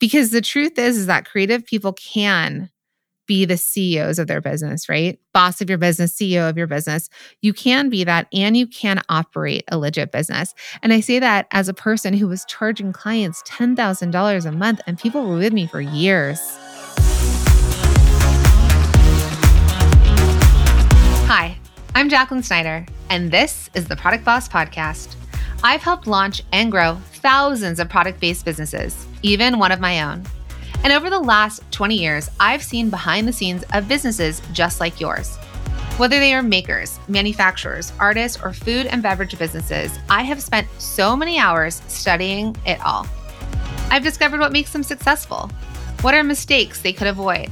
Because the truth is, is that creative people can be the CEOs of their business, right? Boss of your business, CEO of your business. You can be that and you can operate a legit business. And I say that as a person who was charging clients $10,000 a month and people were with me for years. Hi, I'm Jacqueline Snyder, and this is the Product Boss Podcast. I've helped launch and grow thousands of product based businesses, even one of my own. And over the last 20 years, I've seen behind the scenes of businesses just like yours. Whether they are makers, manufacturers, artists, or food and beverage businesses, I have spent so many hours studying it all. I've discovered what makes them successful. What are mistakes they could avoid?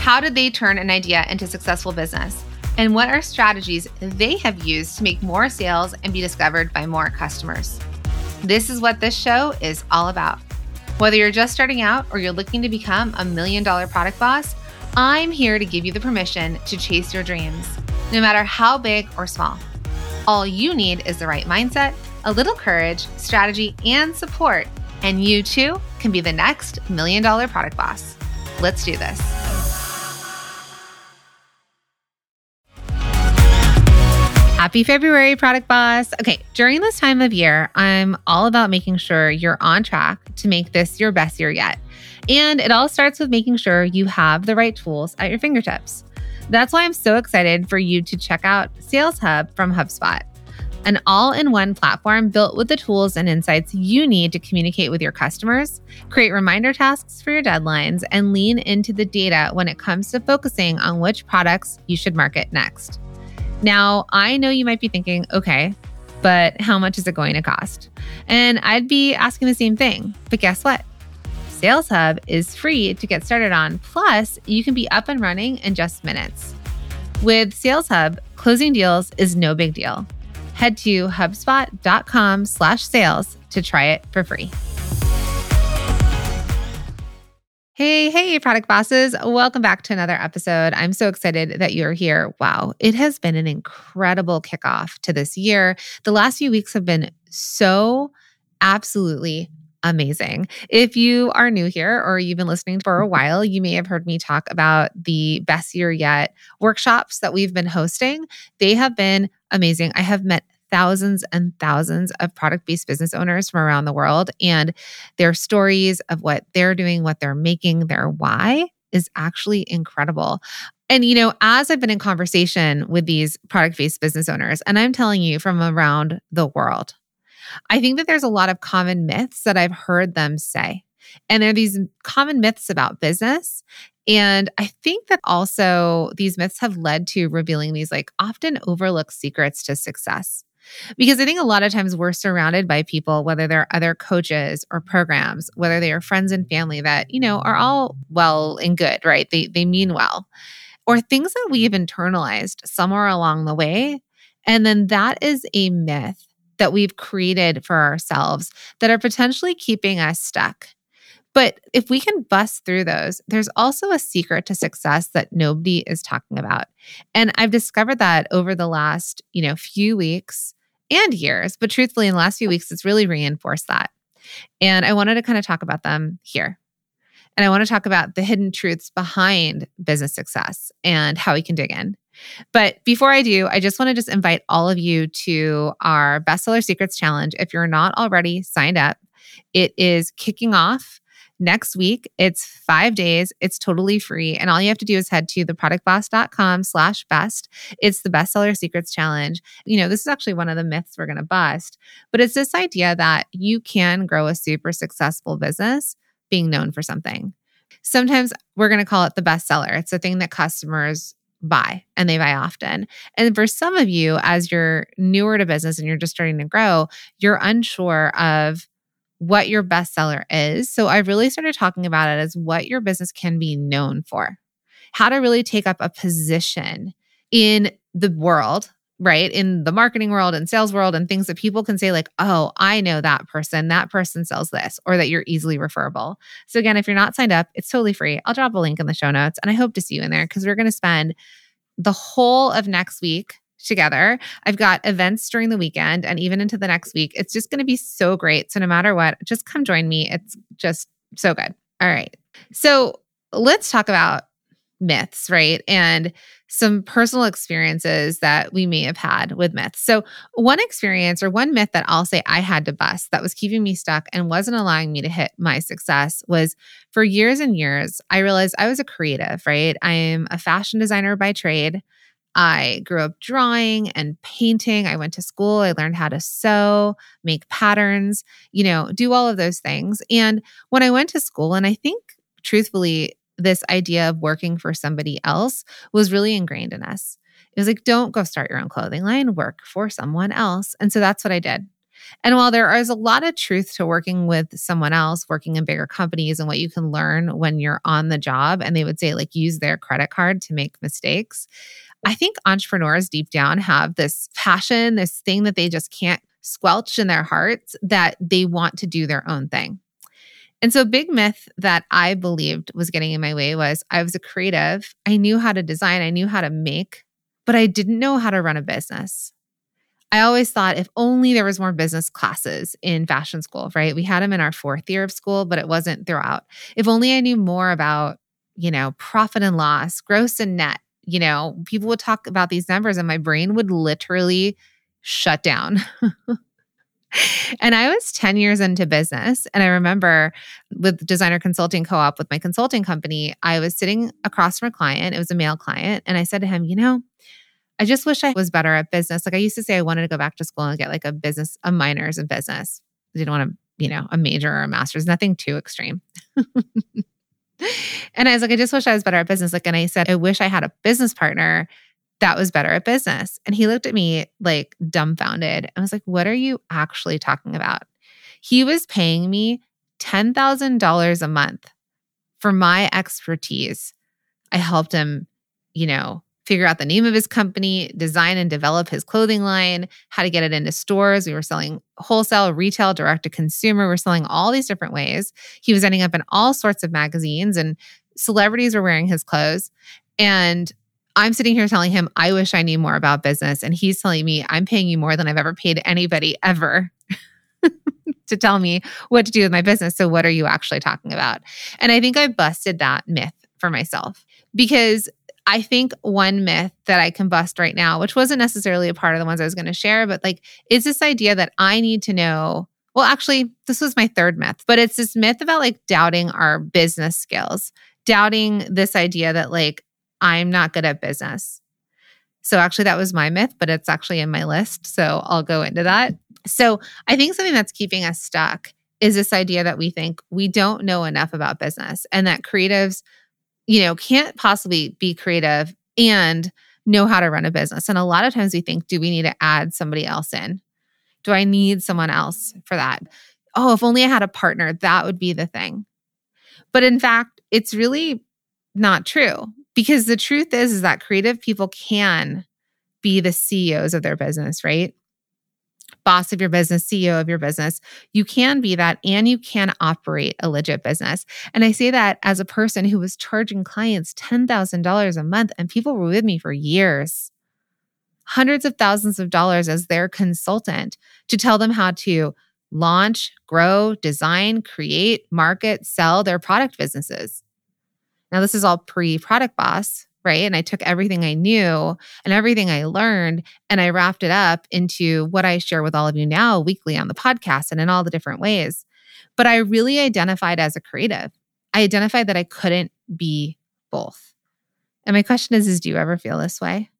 How did they turn an idea into successful business? And what are strategies they have used to make more sales and be discovered by more customers? This is what this show is all about. Whether you're just starting out or you're looking to become a million dollar product boss, I'm here to give you the permission to chase your dreams, no matter how big or small. All you need is the right mindset, a little courage, strategy, and support, and you too can be the next million dollar product boss. Let's do this. Happy February, Product Boss. Okay, during this time of year, I'm all about making sure you're on track to make this your best year yet. And it all starts with making sure you have the right tools at your fingertips. That's why I'm so excited for you to check out Sales Hub from HubSpot, an all in one platform built with the tools and insights you need to communicate with your customers, create reminder tasks for your deadlines, and lean into the data when it comes to focusing on which products you should market next. Now, I know you might be thinking, okay, but how much is it going to cost? And I'd be asking the same thing. But guess what? Sales Hub is free to get started on. Plus, you can be up and running in just minutes. With Sales Hub, closing deals is no big deal. Head to hubspot.com slash sales to try it for free. Hey, hey, product bosses. Welcome back to another episode. I'm so excited that you're here. Wow, it has been an incredible kickoff to this year. The last few weeks have been so absolutely amazing. If you are new here or you've been listening for a while, you may have heard me talk about the best year yet workshops that we've been hosting. They have been amazing. I have met thousands and thousands of product based business owners from around the world. And their stories of what they're doing, what they're making, their why is actually incredible. And, you know, as I've been in conversation with these product based business owners, and I'm telling you from around the world, I think that there's a lot of common myths that I've heard them say. And there are these common myths about business. And I think that also these myths have led to revealing these like often overlooked secrets to success. Because I think a lot of times we're surrounded by people, whether they're other coaches or programs, whether they are friends and family that, you know, are all well and good, right? They they mean well. Or things that we've internalized somewhere along the way. And then that is a myth that we've created for ourselves that are potentially keeping us stuck. But if we can bust through those, there's also a secret to success that nobody is talking about. And I've discovered that over the last, you know, few weeks and years, but truthfully in the last few weeks it's really reinforced that. And I wanted to kind of talk about them here. And I want to talk about the hidden truths behind business success and how we can dig in. But before I do, I just want to just invite all of you to our bestseller secrets challenge. If you're not already signed up, it is kicking off next week. It's five days. It's totally free. And all you have to do is head to theproductboss.com slash best. It's the bestseller secrets challenge. You know, this is actually one of the myths we're going to bust, but it's this idea that you can grow a super successful business being known for something. Sometimes we're going to call it the bestseller. It's a thing that customers buy and they buy often. And for some of you, as you're newer to business and you're just starting to grow, you're unsure of what your bestseller is. So I really started talking about it as what your business can be known for, how to really take up a position in the world, right? In the marketing world and sales world, and things that people can say, like, oh, I know that person, that person sells this, or that you're easily referable. So, again, if you're not signed up, it's totally free. I'll drop a link in the show notes, and I hope to see you in there because we're going to spend the whole of next week together. I've got events during the weekend and even into the next week. It's just going to be so great. So, no matter what, just come join me. It's just so good. All right. So let's talk about myths, right? And some personal experiences that we may have had with myths. So, one experience or one myth that I'll say I had to bust that was keeping me stuck and wasn't allowing me to hit my success was for years and years, I realized I was a creative, right? I am a fashion designer by trade. I grew up drawing and painting. I went to school. I learned how to sew, make patterns, you know, do all of those things. And when I went to school, and I think truthfully, this idea of working for somebody else was really ingrained in us. It was like, don't go start your own clothing line, work for someone else. And so that's what I did. And while there is a lot of truth to working with someone else, working in bigger companies, and what you can learn when you're on the job, and they would say, like, use their credit card to make mistakes. I think entrepreneurs deep down have this passion, this thing that they just can't squelch in their hearts that they want to do their own thing. And so, a big myth that I believed was getting in my way was I was a creative. I knew how to design, I knew how to make, but I didn't know how to run a business. I always thought if only there was more business classes in fashion school, right? We had them in our fourth year of school, but it wasn't throughout. If only I knew more about, you know, profit and loss, gross and net, you know, people would talk about these numbers and my brain would literally shut down. and I was 10 years into business. And I remember with Designer Consulting Co op with my consulting company, I was sitting across from a client. It was a male client. And I said to him, you know, I just wish I was better at business. Like I used to say, I wanted to go back to school and get like a business, a minors in business. I didn't want to, you know, a major or a master's, nothing too extreme. and I was like, I just wish I was better at business. Like, and I said, I wish I had a business partner that was better at business. And he looked at me like dumbfounded. I was like, What are you actually talking about? He was paying me $10,000 a month for my expertise. I helped him, you know, figure out the name of his company, design and develop his clothing line, how to get it into stores. We were selling wholesale, retail, direct to consumer. We we're selling all these different ways. He was ending up in all sorts of magazines and celebrities were wearing his clothes. And I'm sitting here telling him, I wish I knew more about business. And he's telling me, I'm paying you more than I've ever paid anybody ever to tell me what to do with my business. So, what are you actually talking about? And I think I busted that myth for myself because I think one myth that I can bust right now, which wasn't necessarily a part of the ones I was going to share, but like, is this idea that I need to know. Well, actually, this was my third myth, but it's this myth about like doubting our business skills, doubting this idea that like I'm not good at business. So actually, that was my myth, but it's actually in my list. So I'll go into that. So I think something that's keeping us stuck is this idea that we think we don't know enough about business and that creatives, you know, can't possibly be creative and know how to run a business. And a lot of times we think, do we need to add somebody else in? Do I need someone else for that? Oh, if only I had a partner, that would be the thing. But in fact, it's really not true because the truth is is that creative people can be the CEOs of their business, right? Boss of your business, CEO of your business. You can be that and you can operate a legit business. And I say that as a person who was charging clients $10,000 a month and people were with me for years, hundreds of thousands of dollars as their consultant to tell them how to launch, grow, design, create, market, sell their product businesses. Now, this is all pre product boss, right? And I took everything I knew and everything I learned and I wrapped it up into what I share with all of you now weekly on the podcast and in all the different ways. But I really identified as a creative. I identified that I couldn't be both. And my question is, is do you ever feel this way?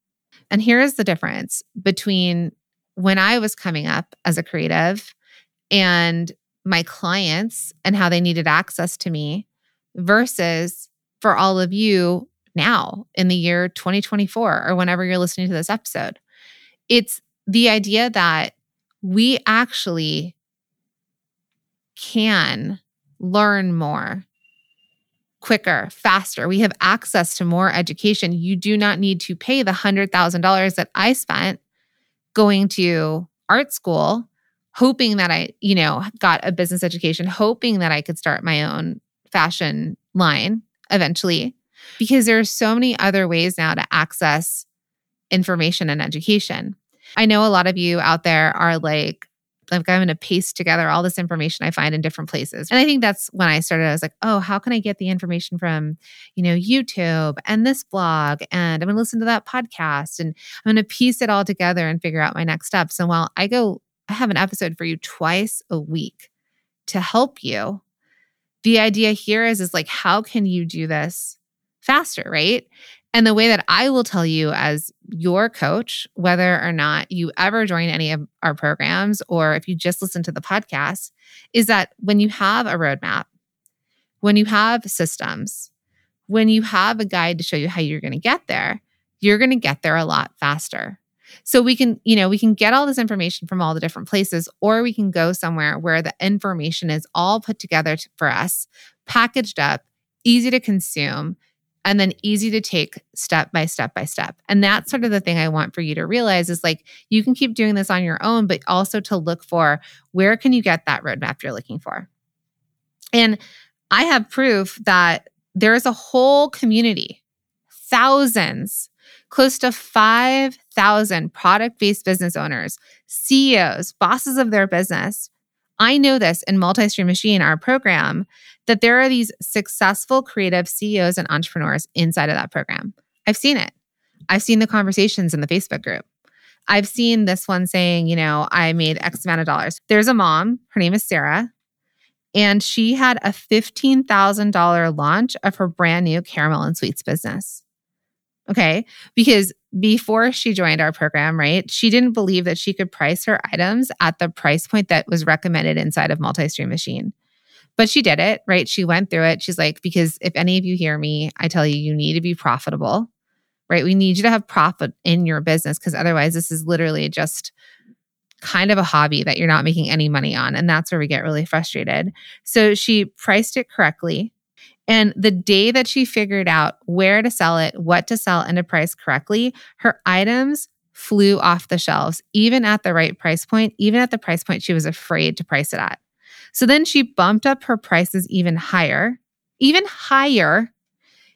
And here is the difference between when I was coming up as a creative and my clients and how they needed access to me versus for all of you now in the year 2024 or whenever you're listening to this episode. It's the idea that we actually can learn more quicker, faster. We have access to more education. You do not need to pay the $100,000 that I spent going to art school, hoping that I, you know, got a business education, hoping that I could start my own fashion line eventually, because there are so many other ways now to access information and education. I know a lot of you out there are like, like I'm going to paste together all this information I find in different places. And I think that's when I started. I was like, oh, how can I get the information from, you know, YouTube and this blog? And I'm going to listen to that podcast and I'm going to piece it all together and figure out my next steps. And while I go, I have an episode for you twice a week to help you. The idea here is, is like, how can you do this faster, right? And the way that I will tell you as your coach, whether or not you ever join any of our programs or if you just listen to the podcast, is that when you have a roadmap, when you have systems, when you have a guide to show you how you're going to get there, you're going to get there a lot faster. So we can, you know, we can get all this information from all the different places, or we can go somewhere where the information is all put together for us, packaged up, easy to consume, and then easy to take step by step by step. And that's sort of the thing I want for you to realize is like you can keep doing this on your own, but also to look for where can you get that roadmap you're looking for. And I have proof that there is a whole community, thousands, close to 5,000 product based business owners, CEOs, bosses of their business I know this in Multi-Stream Machine, our program, that there are these successful creative CEOs and entrepreneurs inside of that program. I've seen it. I've seen the conversations in the Facebook group. I've seen this one saying, you know, I made X amount of dollars. There's a mom, her name is Sarah, and she had a $15,000 launch of her brand new caramel and sweets business. Okay. Because before she joined our program, right, she didn't believe that she could price her items at the price point that was recommended inside of multi stream machine. But she did it, right? She went through it. She's like, because if any of you hear me, I tell you, you need to be profitable, right? We need you to have profit in your business because otherwise, this is literally just kind of a hobby that you're not making any money on. And that's where we get really frustrated. So she priced it correctly. And the day that she figured out where to sell it, what to sell, and to price correctly, her items flew off the shelves, even at the right price point, even at the price point she was afraid to price it at. So then she bumped up her prices even higher, even higher,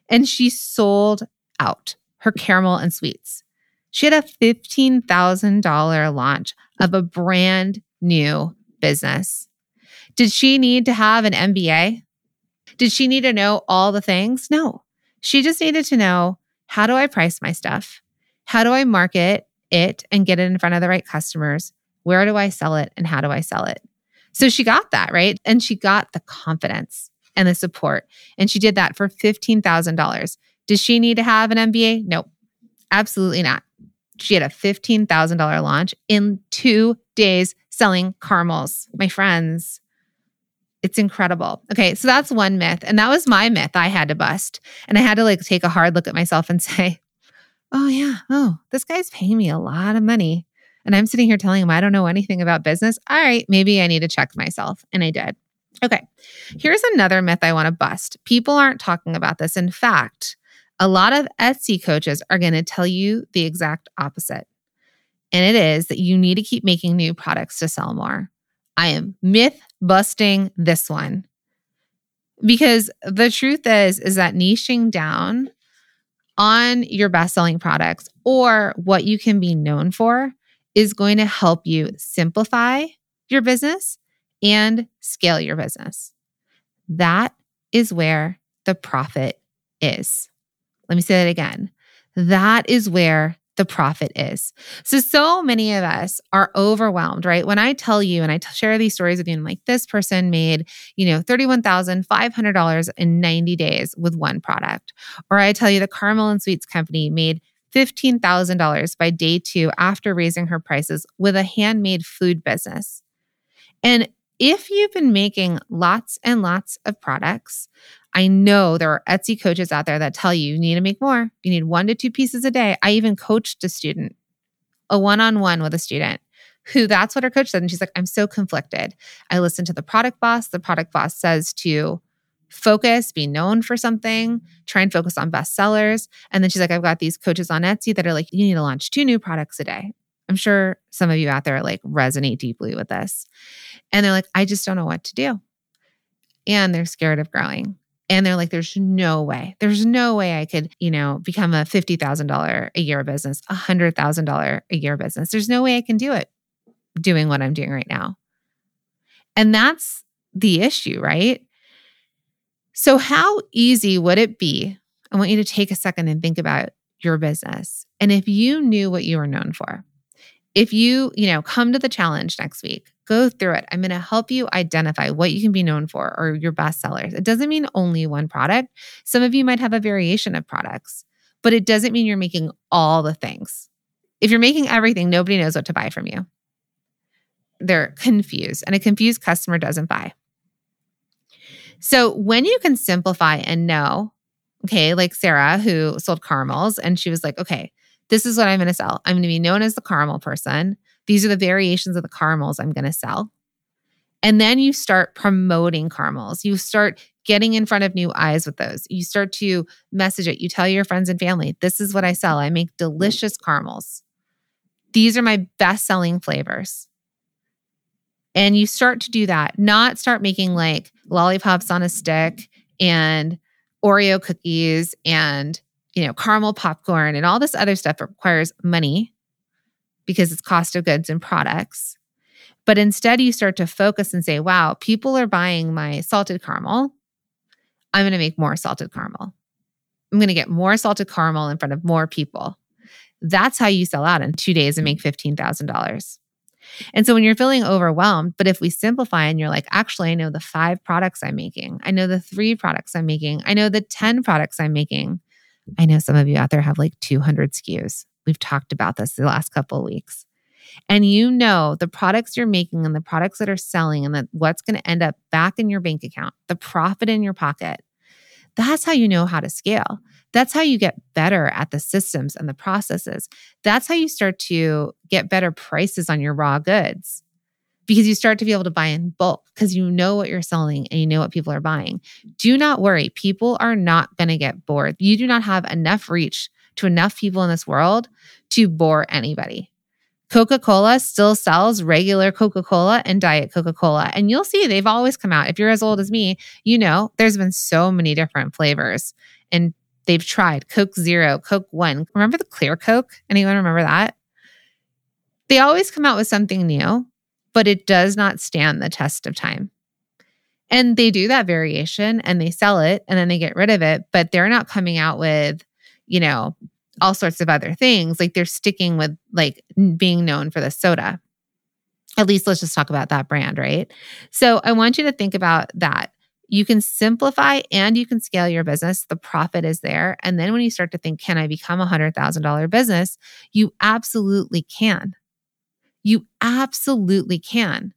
and she sold out her caramel and sweets. She had a $15,000 launch of a brand new business. Did she need to have an MBA? Did she need to know all the things? No. She just needed to know how do I price my stuff? How do I market it and get it in front of the right customers? Where do I sell it and how do I sell it? So she got that, right? And she got the confidence and the support. And she did that for $15,000. Does she need to have an MBA? Nope, absolutely not. She had a $15,000 launch in two days selling caramels. My friends, it's incredible. Okay, so that's one myth. And that was my myth I had to bust. And I had to like take a hard look at myself and say, oh, yeah, oh, this guy's paying me a lot of money. And I'm sitting here telling him I don't know anything about business. All right, maybe I need to check myself. And I did. Okay, here's another myth I want to bust. People aren't talking about this. In fact, a lot of Etsy coaches are going to tell you the exact opposite. And it is that you need to keep making new products to sell more. I am myth busting this one. Because the truth is is that niching down on your best-selling products or what you can be known for is going to help you simplify your business and scale your business. That is where the profit is. Let me say that again. That is where the profit is. So, so many of us are overwhelmed, right? When I tell you and I t- share these stories with you, I'm like, this person made, you know, $31,500 in 90 days with one product. Or I tell you the Caramel and Sweets Company made $15,000 by day two after raising her prices with a handmade food business. And if you've been making lots and lots of products, I know there are Etsy coaches out there that tell you you need to make more. You need one to two pieces a day. I even coached a student, a one on one with a student who that's what her coach said. And she's like, I'm so conflicted. I listen to the product boss. The product boss says to focus, be known for something, try and focus on bestsellers. And then she's like, I've got these coaches on Etsy that are like, you need to launch two new products a day. I'm sure some of you out there like resonate deeply with this. And they're like, I just don't know what to do. And they're scared of growing. And they're like, there's no way, there's no way I could, you know, become a $50,000 a year business, a $100,000 a year business. There's no way I can do it doing what I'm doing right now. And that's the issue, right? So, how easy would it be? I want you to take a second and think about your business. And if you knew what you were known for, if you, you know, come to the challenge next week, go through it. I'm going to help you identify what you can be known for or your best sellers. It doesn't mean only one product. Some of you might have a variation of products, but it doesn't mean you're making all the things. If you're making everything, nobody knows what to buy from you. They're confused, and a confused customer doesn't buy. So when you can simplify and know, okay, like Sarah who sold caramels, and she was like, okay, this is what I'm going to sell. I'm going to be known as the caramel person. These are the variations of the caramels I'm going to sell. And then you start promoting caramels. You start getting in front of new eyes with those. You start to message it. You tell your friends and family, this is what I sell. I make delicious caramels. These are my best selling flavors. And you start to do that, not start making like lollipops on a stick and Oreo cookies and you know, caramel popcorn and all this other stuff requires money because it's cost of goods and products. But instead, you start to focus and say, wow, people are buying my salted caramel. I'm going to make more salted caramel. I'm going to get more salted caramel in front of more people. That's how you sell out in two days and make $15,000. And so when you're feeling overwhelmed, but if we simplify and you're like, actually, I know the five products I'm making, I know the three products I'm making, I know the 10 products I'm making, I know some of you out there have like 200 SKUs. We've talked about this the last couple of weeks. And you know the products you're making and the products that are selling and that what's going to end up back in your bank account, the profit in your pocket. That's how you know how to scale. That's how you get better at the systems and the processes. That's how you start to get better prices on your raw goods because you start to be able to buy in bulk because you know what you're selling and you know what people are buying. Do not worry. People are not going to get bored. You do not have enough reach to enough people in this world to bore anybody. Coca Cola still sells regular Coca Cola and Diet Coca Cola. And you'll see they've always come out. If you're as old as me, you know there's been so many different flavors. And they've tried Coke Zero, Coke One. Remember the clear Coke? Anyone remember that? They always come out with something new but it does not stand the test of time. And they do that variation and they sell it and then they get rid of it, but they're not coming out with, you know, all sorts of other things. Like they're sticking with like being known for the soda. At least let's just talk about that brand, right? So I want you to think about that. You can simplify and you can scale your business. The profit is there. And then when you start to think, can I become a $100,000 business? You absolutely can. You absolutely can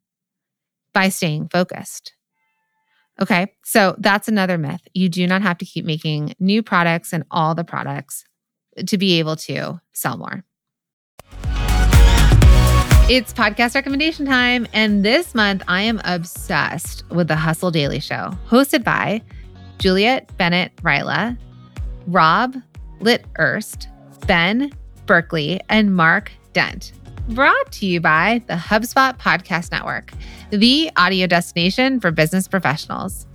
by staying focused. Okay, so that's another myth. You do not have to keep making new products and all the products to be able to sell more. It's podcast recommendation time. And this month, I am obsessed with the Hustle Daily Show, hosted by Juliet Bennett Rylah, Rob Litt Erst, Ben Berkley, and Mark Dent brought to you by the HubSpot Podcast Network, the audio destination for business professionals.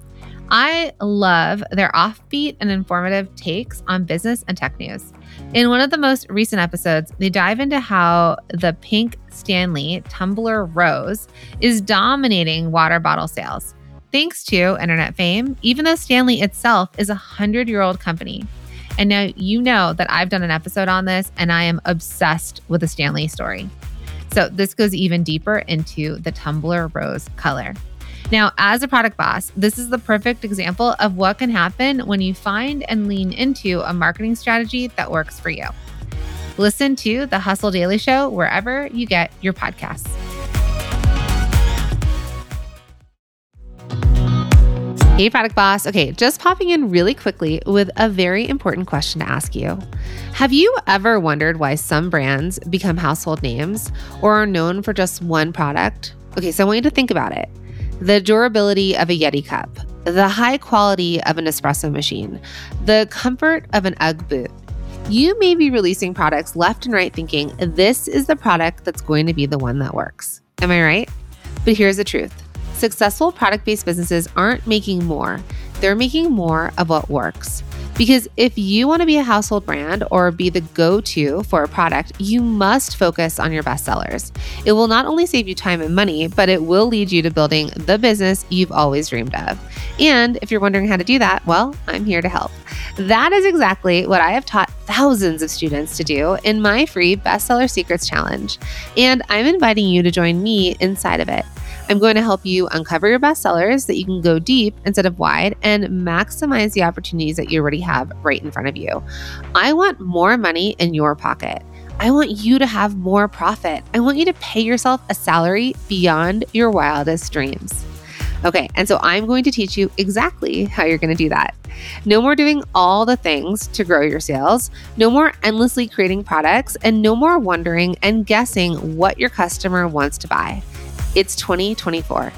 I love their offbeat and informative takes on business and tech news. In one of the most recent episodes, they dive into how the pink Stanley tumbler rose is dominating water bottle sales. Thanks to internet fame, even though Stanley itself is a 100 year old company. And now you know that I've done an episode on this and I am obsessed with the Stanley story. So this goes even deeper into the tumbler rose color. Now, as a product boss, this is the perfect example of what can happen when you find and lean into a marketing strategy that works for you. Listen to the Hustle Daily Show wherever you get your podcasts. Hey, product boss. Okay, just popping in really quickly with a very important question to ask you. Have you ever wondered why some brands become household names or are known for just one product? Okay, so I want you to think about it the durability of a Yeti cup, the high quality of an espresso machine, the comfort of an Ugg boot. You may be releasing products left and right thinking this is the product that's going to be the one that works. Am I right? But here's the truth Successful product based businesses aren't making more, they're making more of what works. Because if you want to be a household brand or be the go to for a product, you must focus on your best sellers. It will not only save you time and money, but it will lead you to building the business you've always dreamed of. And if you're wondering how to do that, well, I'm here to help. That is exactly what I have taught thousands of students to do in my free Bestseller Secrets Challenge. And I'm inviting you to join me inside of it. I'm going to help you uncover your bestsellers that you can go deep instead of wide and maximize the opportunities that you already have right in front of you. I want more money in your pocket. I want you to have more profit. I want you to pay yourself a salary beyond your wildest dreams. Okay, and so I'm going to teach you exactly how you're going to do that. No more doing all the things to grow your sales, no more endlessly creating products, and no more wondering and guessing what your customer wants to buy. It's 2024.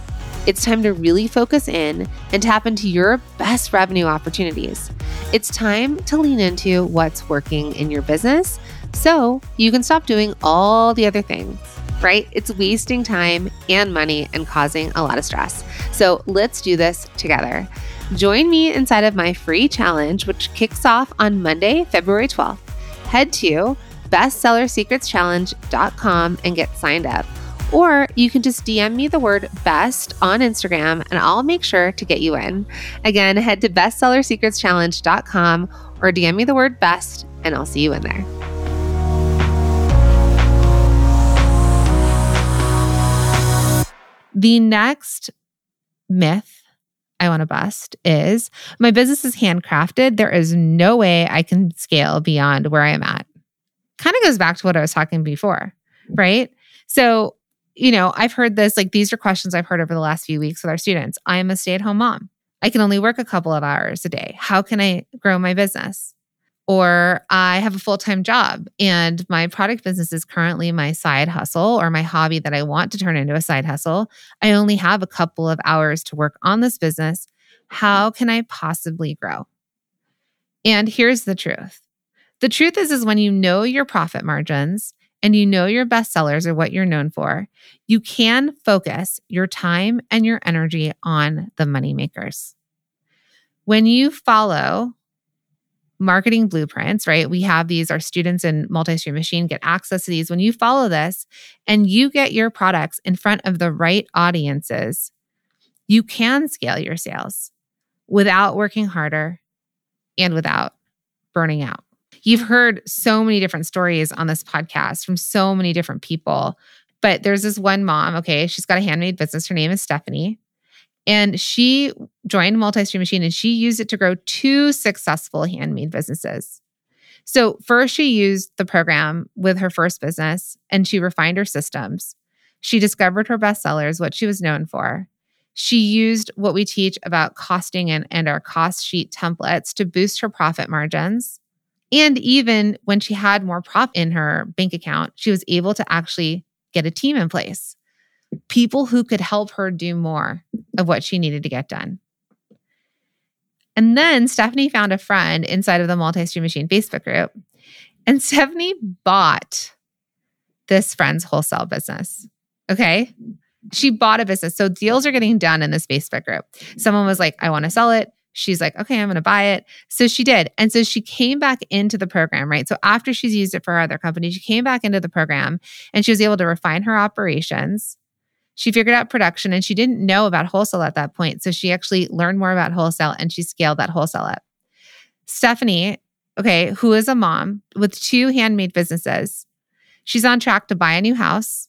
It's time to really focus in and tap into your best revenue opportunities. It's time to lean into what's working in your business so you can stop doing all the other things, right? It's wasting time and money and causing a lot of stress. So let's do this together. Join me inside of my free challenge, which kicks off on Monday, February 12th. Head to bestsellersecretschallenge.com and get signed up. Or you can just DM me the word best on Instagram and I'll make sure to get you in. Again, head to bestsellersecretschallenge.com or DM me the word best and I'll see you in there. The next myth I want to bust is my business is handcrafted. There is no way I can scale beyond where I am at. Kind of goes back to what I was talking before, right? So you know, I've heard this, like these are questions I've heard over the last few weeks with our students. I am a stay at home mom. I can only work a couple of hours a day. How can I grow my business? Or I have a full time job and my product business is currently my side hustle or my hobby that I want to turn into a side hustle. I only have a couple of hours to work on this business. How can I possibly grow? And here's the truth the truth is, is when you know your profit margins and you know your bestsellers are what you're known for, you can focus your time and your energy on the money makers. When you follow marketing blueprints, right? We have these, our students in multi-stream machine get access to these. When you follow this and you get your products in front of the right audiences, you can scale your sales without working harder and without burning out. You've heard so many different stories on this podcast from so many different people. But there's this one mom, okay, she's got a handmade business. Her name is Stephanie. And she joined Multi Stream Machine and she used it to grow two successful handmade businesses. So, first, she used the program with her first business and she refined her systems. She discovered her bestsellers, what she was known for. She used what we teach about costing and, and our cost sheet templates to boost her profit margins. And even when she had more prop in her bank account, she was able to actually get a team in place, people who could help her do more of what she needed to get done. And then Stephanie found a friend inside of the Multi Stream Machine Facebook group, and Stephanie bought this friend's wholesale business. Okay. She bought a business. So deals are getting done in this Facebook group. Someone was like, I want to sell it she's like, okay, I'm going to buy it. So she did. And so she came back into the program, right? So after she's used it for her other company, she came back into the program and she was able to refine her operations. She figured out production and she didn't know about wholesale at that point. So she actually learned more about wholesale and she scaled that wholesale up. Stephanie, okay, who is a mom with two handmade businesses, she's on track to buy a new house.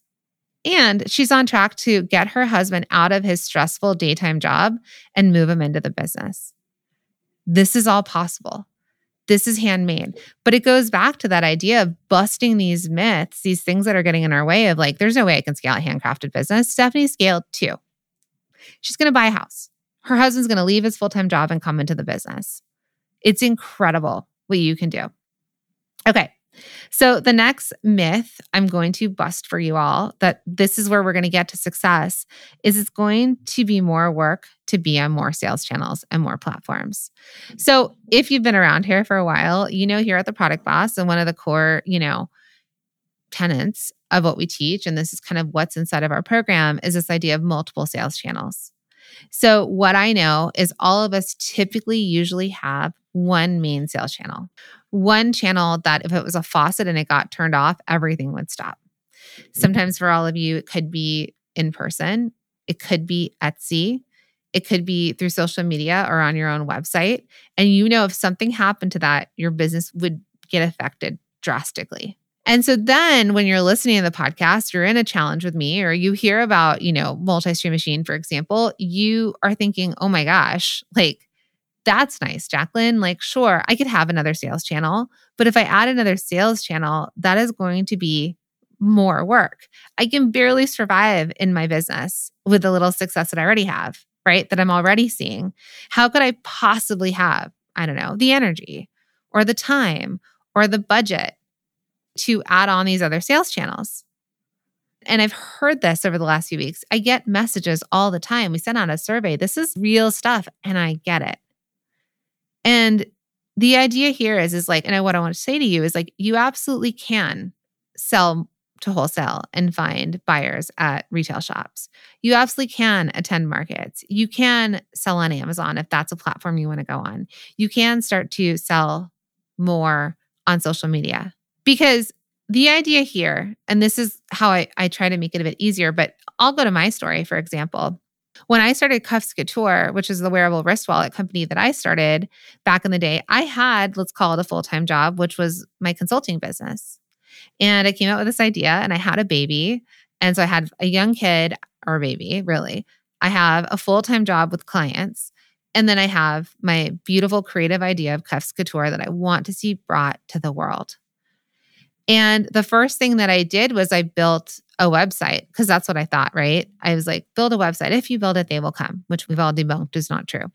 And she's on track to get her husband out of his stressful daytime job and move him into the business. This is all possible. This is handmade. But it goes back to that idea of busting these myths, these things that are getting in our way of like, there's no way I can scale a handcrafted business. Stephanie scaled too. She's going to buy a house. Her husband's going to leave his full time job and come into the business. It's incredible what you can do. Okay. So, the next myth I'm going to bust for you all that this is where we're going to get to success is it's going to be more work to be on more sales channels and more platforms. So, if you've been around here for a while, you know, here at the Product Boss, and one of the core, you know, tenets of what we teach, and this is kind of what's inside of our program, is this idea of multiple sales channels. So, what I know is all of us typically usually have one main sales channel, one channel that if it was a faucet and it got turned off, everything would stop. Sometimes for all of you, it could be in person, it could be Etsy, it could be through social media or on your own website. And you know, if something happened to that, your business would get affected drastically. And so then when you're listening to the podcast, you're in a challenge with me, or you hear about, you know, multi stream machine, for example, you are thinking, oh my gosh, like that's nice, Jacqueline. Like, sure, I could have another sales channel, but if I add another sales channel, that is going to be more work. I can barely survive in my business with the little success that I already have, right? That I'm already seeing. How could I possibly have, I don't know, the energy or the time or the budget to add on these other sales channels. And I've heard this over the last few weeks. I get messages all the time. We sent out a survey. This is real stuff, and I get it. And the idea here is, is like, and what I want to say to you is like, you absolutely can sell to wholesale and find buyers at retail shops. You absolutely can attend markets. You can sell on Amazon if that's a platform you want to go on. You can start to sell more on social media. Because the idea here, and this is how I, I try to make it a bit easier, but I'll go to my story, for example. When I started Cuffs Couture, which is the wearable wrist wallet company that I started back in the day, I had, let's call it a full time job, which was my consulting business. And I came out with this idea and I had a baby. And so I had a young kid or a baby, really. I have a full time job with clients. And then I have my beautiful creative idea of Cuffs Couture that I want to see brought to the world. And the first thing that I did was I built a website because that's what I thought, right? I was like, build a website. If you build it, they will come, which we've all debunked is not true.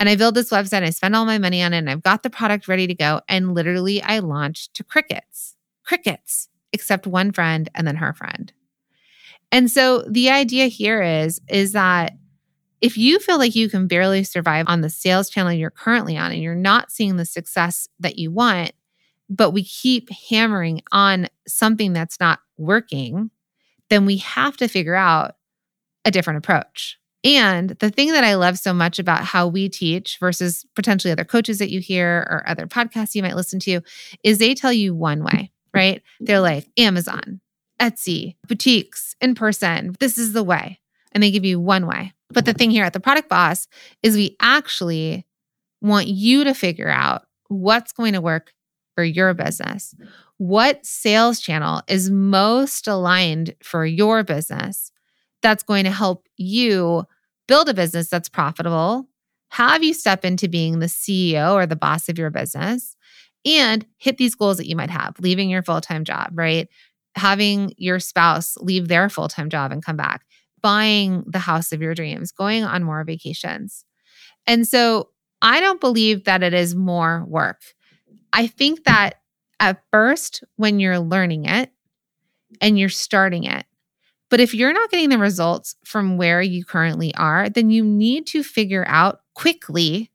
And I built this website, I spent all my money on it, and I've got the product ready to go. And literally, I launched to crickets, crickets, except one friend and then her friend. And so the idea here is, is that if you feel like you can barely survive on the sales channel you're currently on and you're not seeing the success that you want, but we keep hammering on something that's not working, then we have to figure out a different approach. And the thing that I love so much about how we teach versus potentially other coaches that you hear or other podcasts you might listen to is they tell you one way, right? They're like Amazon, Etsy, boutiques, in person. This is the way. And they give you one way. But the thing here at the Product Boss is we actually want you to figure out what's going to work for your business? What sales channel is most aligned for your business that's going to help you build a business that's profitable, have you step into being the CEO or the boss of your business, and hit these goals that you might have, leaving your full time job, right? Having your spouse leave their full time job and come back, buying the house of your dreams, going on more vacations. And so I don't believe that it is more work. I think that at first, when you're learning it and you're starting it, but if you're not getting the results from where you currently are, then you need to figure out quickly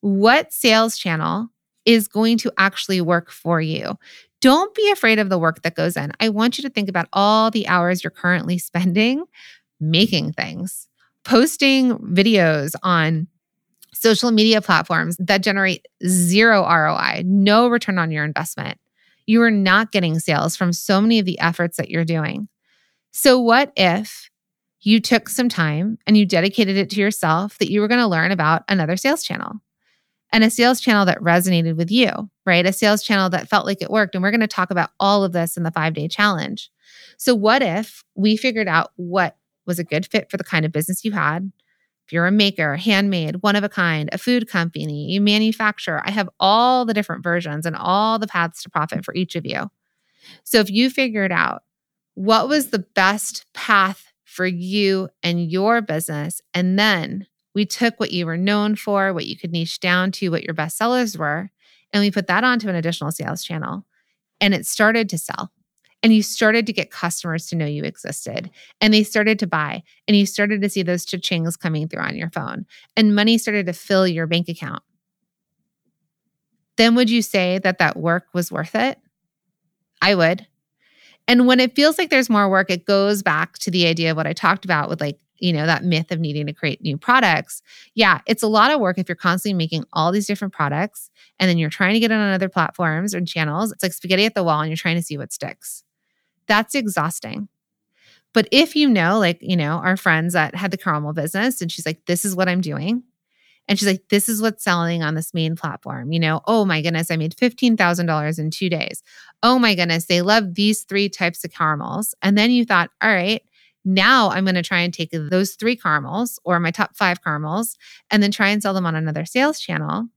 what sales channel is going to actually work for you. Don't be afraid of the work that goes in. I want you to think about all the hours you're currently spending making things, posting videos on social media platforms that generate zero ROI, no return on your investment. You are not getting sales from so many of the efforts that you're doing. So, what if you took some time and you dedicated it to yourself that you were going to learn about another sales channel and a sales channel that resonated with you, right? A sales channel that felt like it worked. And we're going to talk about all of this in the five day challenge. So, what if we figured out what was a good fit for the kind of business you had? If you're a maker, handmade, one of a kind, a food company, you manufacture, I have all the different versions and all the paths to profit for each of you. So if you figured out what was the best path for you and your business, and then we took what you were known for, what you could niche down to, what your best sellers were, and we put that onto an additional sales channel, and it started to sell and you started to get customers to know you existed and they started to buy and you started to see those cha-chings coming through on your phone and money started to fill your bank account then would you say that that work was worth it i would and when it feels like there's more work it goes back to the idea of what i talked about with like you know, that myth of needing to create new products. Yeah, it's a lot of work if you're constantly making all these different products and then you're trying to get it on other platforms or channels. It's like spaghetti at the wall and you're trying to see what sticks. That's exhausting. But if you know, like, you know, our friends that had the caramel business and she's like, this is what I'm doing. And she's like, this is what's selling on this main platform. You know, oh my goodness, I made $15,000 in two days. Oh my goodness, they love these three types of caramels. And then you thought, all right, now I'm going to try and take those three caramels or my top five caramels and then try and sell them on another sales channel.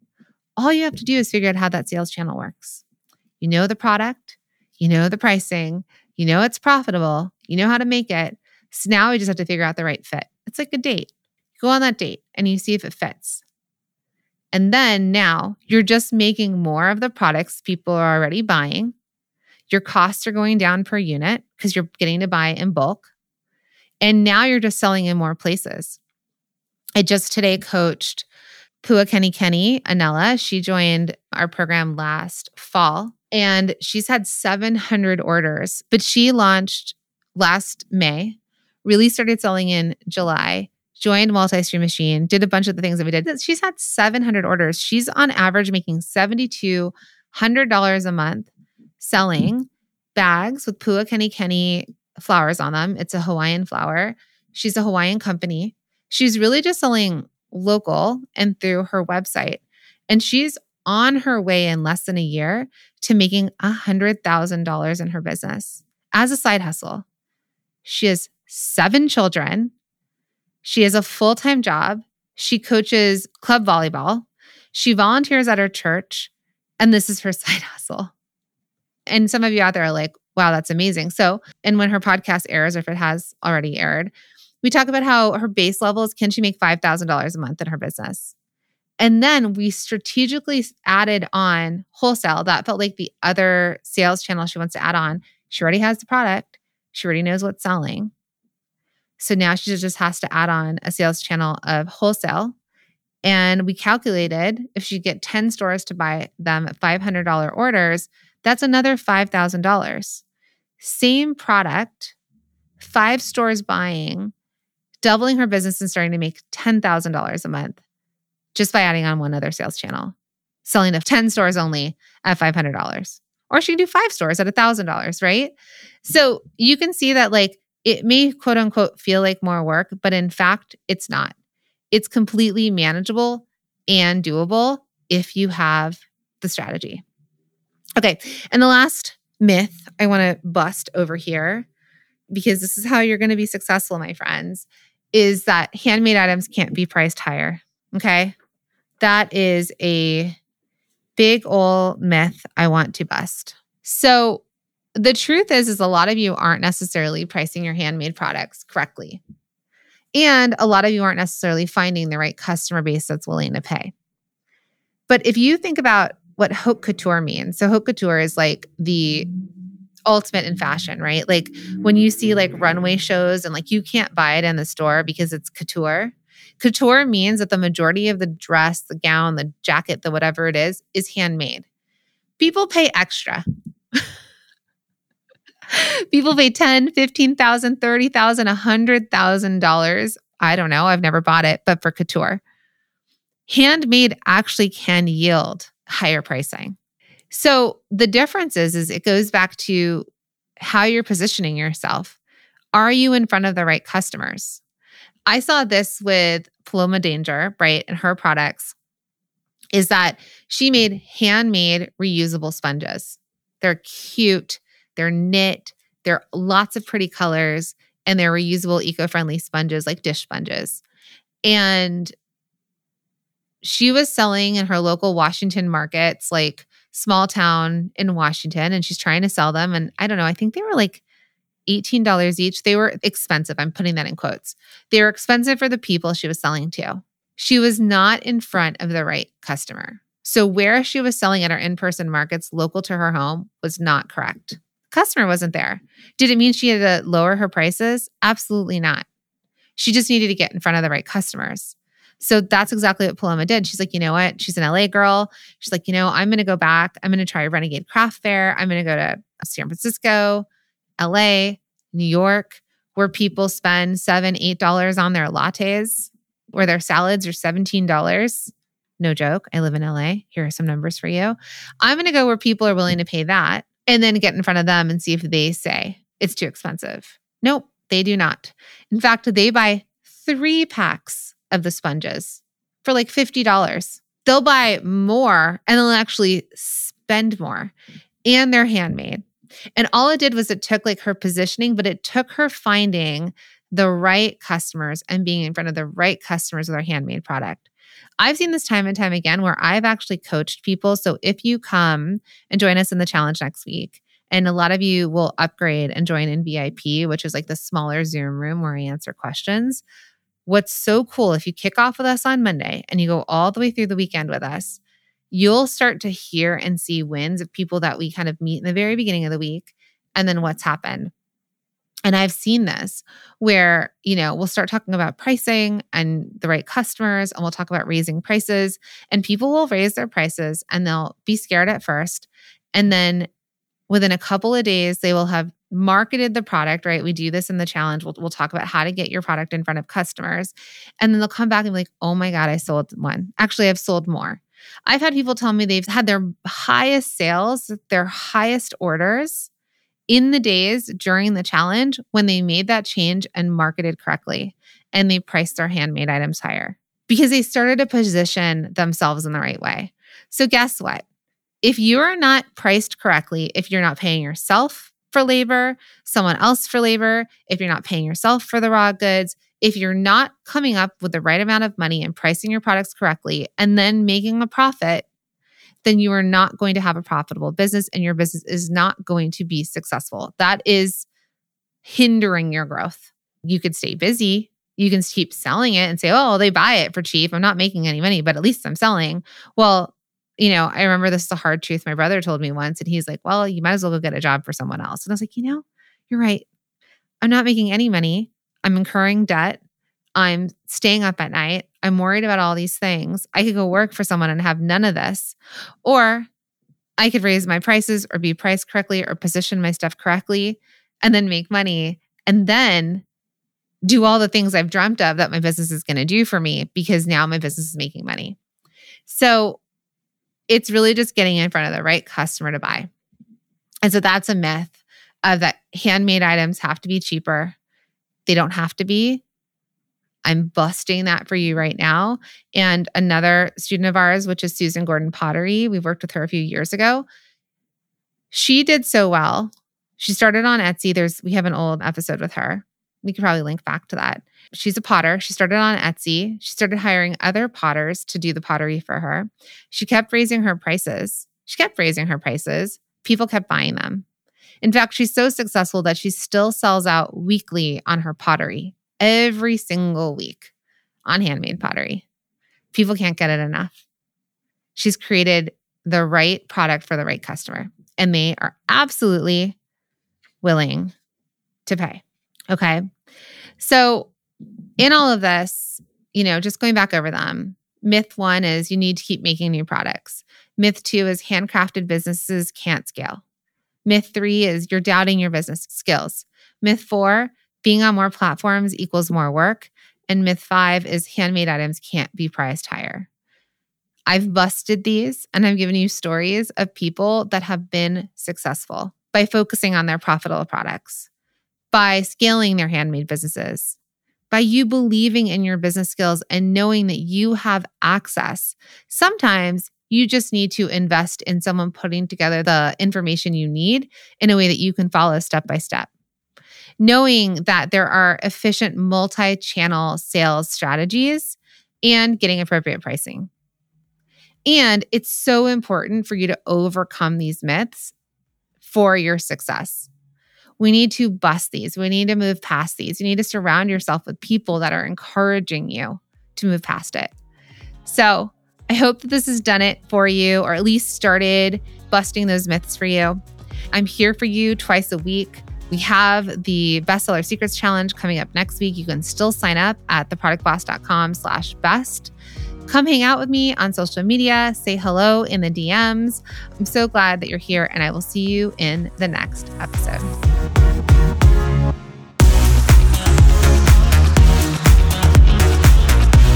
All you have to do is figure out how that sales channel works. You know the product, you know the pricing, you know it's profitable, you know how to make it. So now we just have to figure out the right fit. It's like a date. You go on that date and you see if it fits. And then now you're just making more of the products people are already buying. Your costs are going down per unit because you're getting to buy in bulk. And now you're just selling in more places. I just today coached Pua Kenikeni Anella. She joined our program last fall and she's had 700 orders, but she launched last May, really started selling in July, joined Multi Stream Machine, did a bunch of the things that we did. She's had 700 orders. She's on average making $7,200 a month selling bags with Pua Kenikeni flowers on them. It's a Hawaiian flower. She's a Hawaiian company. She's really just selling local and through her website. And she's on her way in less than a year to making $100,000 in her business as a side hustle. She has seven children. She has a full time job. She coaches club volleyball. She volunteers at her church. And this is her side hustle. And some of you out there are like, wow, that's amazing. So, and when her podcast airs, or if it has already aired, we talk about how her base level is can she make $5,000 a month in her business? And then we strategically added on wholesale. That felt like the other sales channel she wants to add on. She already has the product, she already knows what's selling. So now she just has to add on a sales channel of wholesale. And we calculated if she get 10 stores to buy them at $500 orders, that's another $5,000 same product, five stores buying, doubling her business and starting to make $10,000 a month just by adding on one other sales channel, selling to 10 stores only at $500. Or she can do five stores at $1,000, right? So you can see that, like, it may quote unquote feel like more work, but in fact, it's not. It's completely manageable and doable if you have the strategy. Okay. And the last myth I want to bust over here, because this is how you're going to be successful, my friends, is that handmade items can't be priced higher. Okay. That is a big old myth I want to bust. So the truth is is a lot of you aren't necessarily pricing your handmade products correctly. And a lot of you aren't necessarily finding the right customer base that's willing to pay. But if you think about what haute couture means. So haute couture is like the ultimate in fashion, right? Like when you see like runway shows and like you can't buy it in the store because it's couture. Couture means that the majority of the dress, the gown, the jacket, the whatever it is, is handmade. People pay extra. People pay 10, 15,000, 30,000, $100,000. I don't know. I've never bought it, but for couture. Handmade actually can yield higher pricing. So the difference is, is it goes back to how you're positioning yourself. Are you in front of the right customers? I saw this with Paloma Danger, right? And her products is that she made handmade reusable sponges. They're cute, they're knit, they're lots of pretty colors, and they're reusable, eco friendly sponges like dish sponges. And she was selling in her local Washington markets, like small town in Washington, and she's trying to sell them. And I don't know, I think they were like $18 each. They were expensive. I'm putting that in quotes. They were expensive for the people she was selling to. She was not in front of the right customer. So, where she was selling at her in person markets local to her home was not correct. customer wasn't there. Did it mean she had to lower her prices? Absolutely not. She just needed to get in front of the right customers. So that's exactly what Paloma did. She's like, you know what? She's an LA girl. She's like, you know, I'm going to go back. I'm going to try Renegade Craft Fair. I'm going to go to San Francisco, LA, New York, where people spend seven, eight dollars on their lattes, where their salads are seventeen dollars. No joke. I live in LA. Here are some numbers for you. I'm going to go where people are willing to pay that and then get in front of them and see if they say it's too expensive. Nope, they do not. In fact, they buy three packs of the sponges for like $50. They'll buy more and they'll actually spend more. And they're handmade. And all it did was it took like her positioning, but it took her finding the right customers and being in front of the right customers with our handmade product. I've seen this time and time again where I've actually coached people. So if you come and join us in the challenge next week, and a lot of you will upgrade and join in VIP, which is like the smaller Zoom room where I answer questions. What's so cool if you kick off with us on Monday and you go all the way through the weekend with us, you'll start to hear and see wins of people that we kind of meet in the very beginning of the week and then what's happened. And I've seen this where, you know, we'll start talking about pricing and the right customers, and we'll talk about raising prices. And people will raise their prices and they'll be scared at first. And then within a couple of days, they will have marketed the product, right? We do this in the challenge. We'll, we'll talk about how to get your product in front of customers. And then they'll come back and be like, oh my God, I sold one. Actually, I've sold more. I've had people tell me they've had their highest sales, their highest orders in the days during the challenge when they made that change and marketed correctly and they priced their handmade items higher because they started to position themselves in the right way. So, guess what? If you are not priced correctly, if you're not paying yourself for labor, someone else for labor, if you're not paying yourself for the raw goods, if you're not coming up with the right amount of money and pricing your products correctly and then making a profit, then you are not going to have a profitable business and your business is not going to be successful. That is hindering your growth. You could stay busy. You can keep selling it and say, oh, they buy it for cheap. I'm not making any money, but at least I'm selling. Well, you know, I remember this is a hard truth my brother told me once, and he's like, well, you might as well go get a job for someone else. And I was like, you know, you're right. I'm not making any money. I'm incurring debt. I'm staying up at night. I'm worried about all these things. I could go work for someone and have none of this. Or I could raise my prices or be priced correctly or position my stuff correctly and then make money and then do all the things I've dreamt of that my business is going to do for me because now my business is making money. So it's really just getting in front of the right customer to buy. And so that's a myth of that handmade items have to be cheaper. They don't have to be. I'm busting that for you right now. And another student of ours, which is Susan Gordon Pottery, we've worked with her a few years ago. She did so well. She started on Etsy. There's we have an old episode with her. We could probably link back to that. She's a potter. She started on Etsy. She started hiring other potters to do the pottery for her. She kept raising her prices. She kept raising her prices. People kept buying them. In fact, she's so successful that she still sells out weekly on her pottery every single week on handmade pottery. People can't get it enough. She's created the right product for the right customer, and they are absolutely willing to pay. Okay. So, in all of this, you know, just going back over them, myth one is you need to keep making new products. Myth two is handcrafted businesses can't scale. Myth three is you're doubting your business skills. Myth four, being on more platforms equals more work. And myth five is handmade items can't be priced higher. I've busted these and I've given you stories of people that have been successful by focusing on their profitable products, by scaling their handmade businesses, by you believing in your business skills and knowing that you have access. Sometimes you just need to invest in someone putting together the information you need in a way that you can follow step by step knowing that there are efficient multi channel sales strategies and getting appropriate pricing. And it's so important for you to overcome these myths for your success. We need to bust these. We need to move past these. You need to surround yourself with people that are encouraging you to move past it. So, I hope that this has done it for you, or at least started busting those myths for you. I'm here for you twice a week. We have the bestseller secrets challenge coming up next week. You can still sign up at theproductboss.com slash best. Come hang out with me on social media, say hello in the DMs. I'm so glad that you're here, and I will see you in the next episode.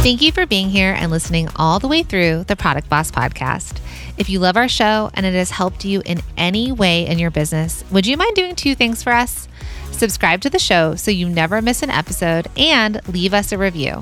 Thank you for being here and listening all the way through the Product Boss podcast. If you love our show and it has helped you in any way in your business, would you mind doing two things for us? Subscribe to the show so you never miss an episode and leave us a review.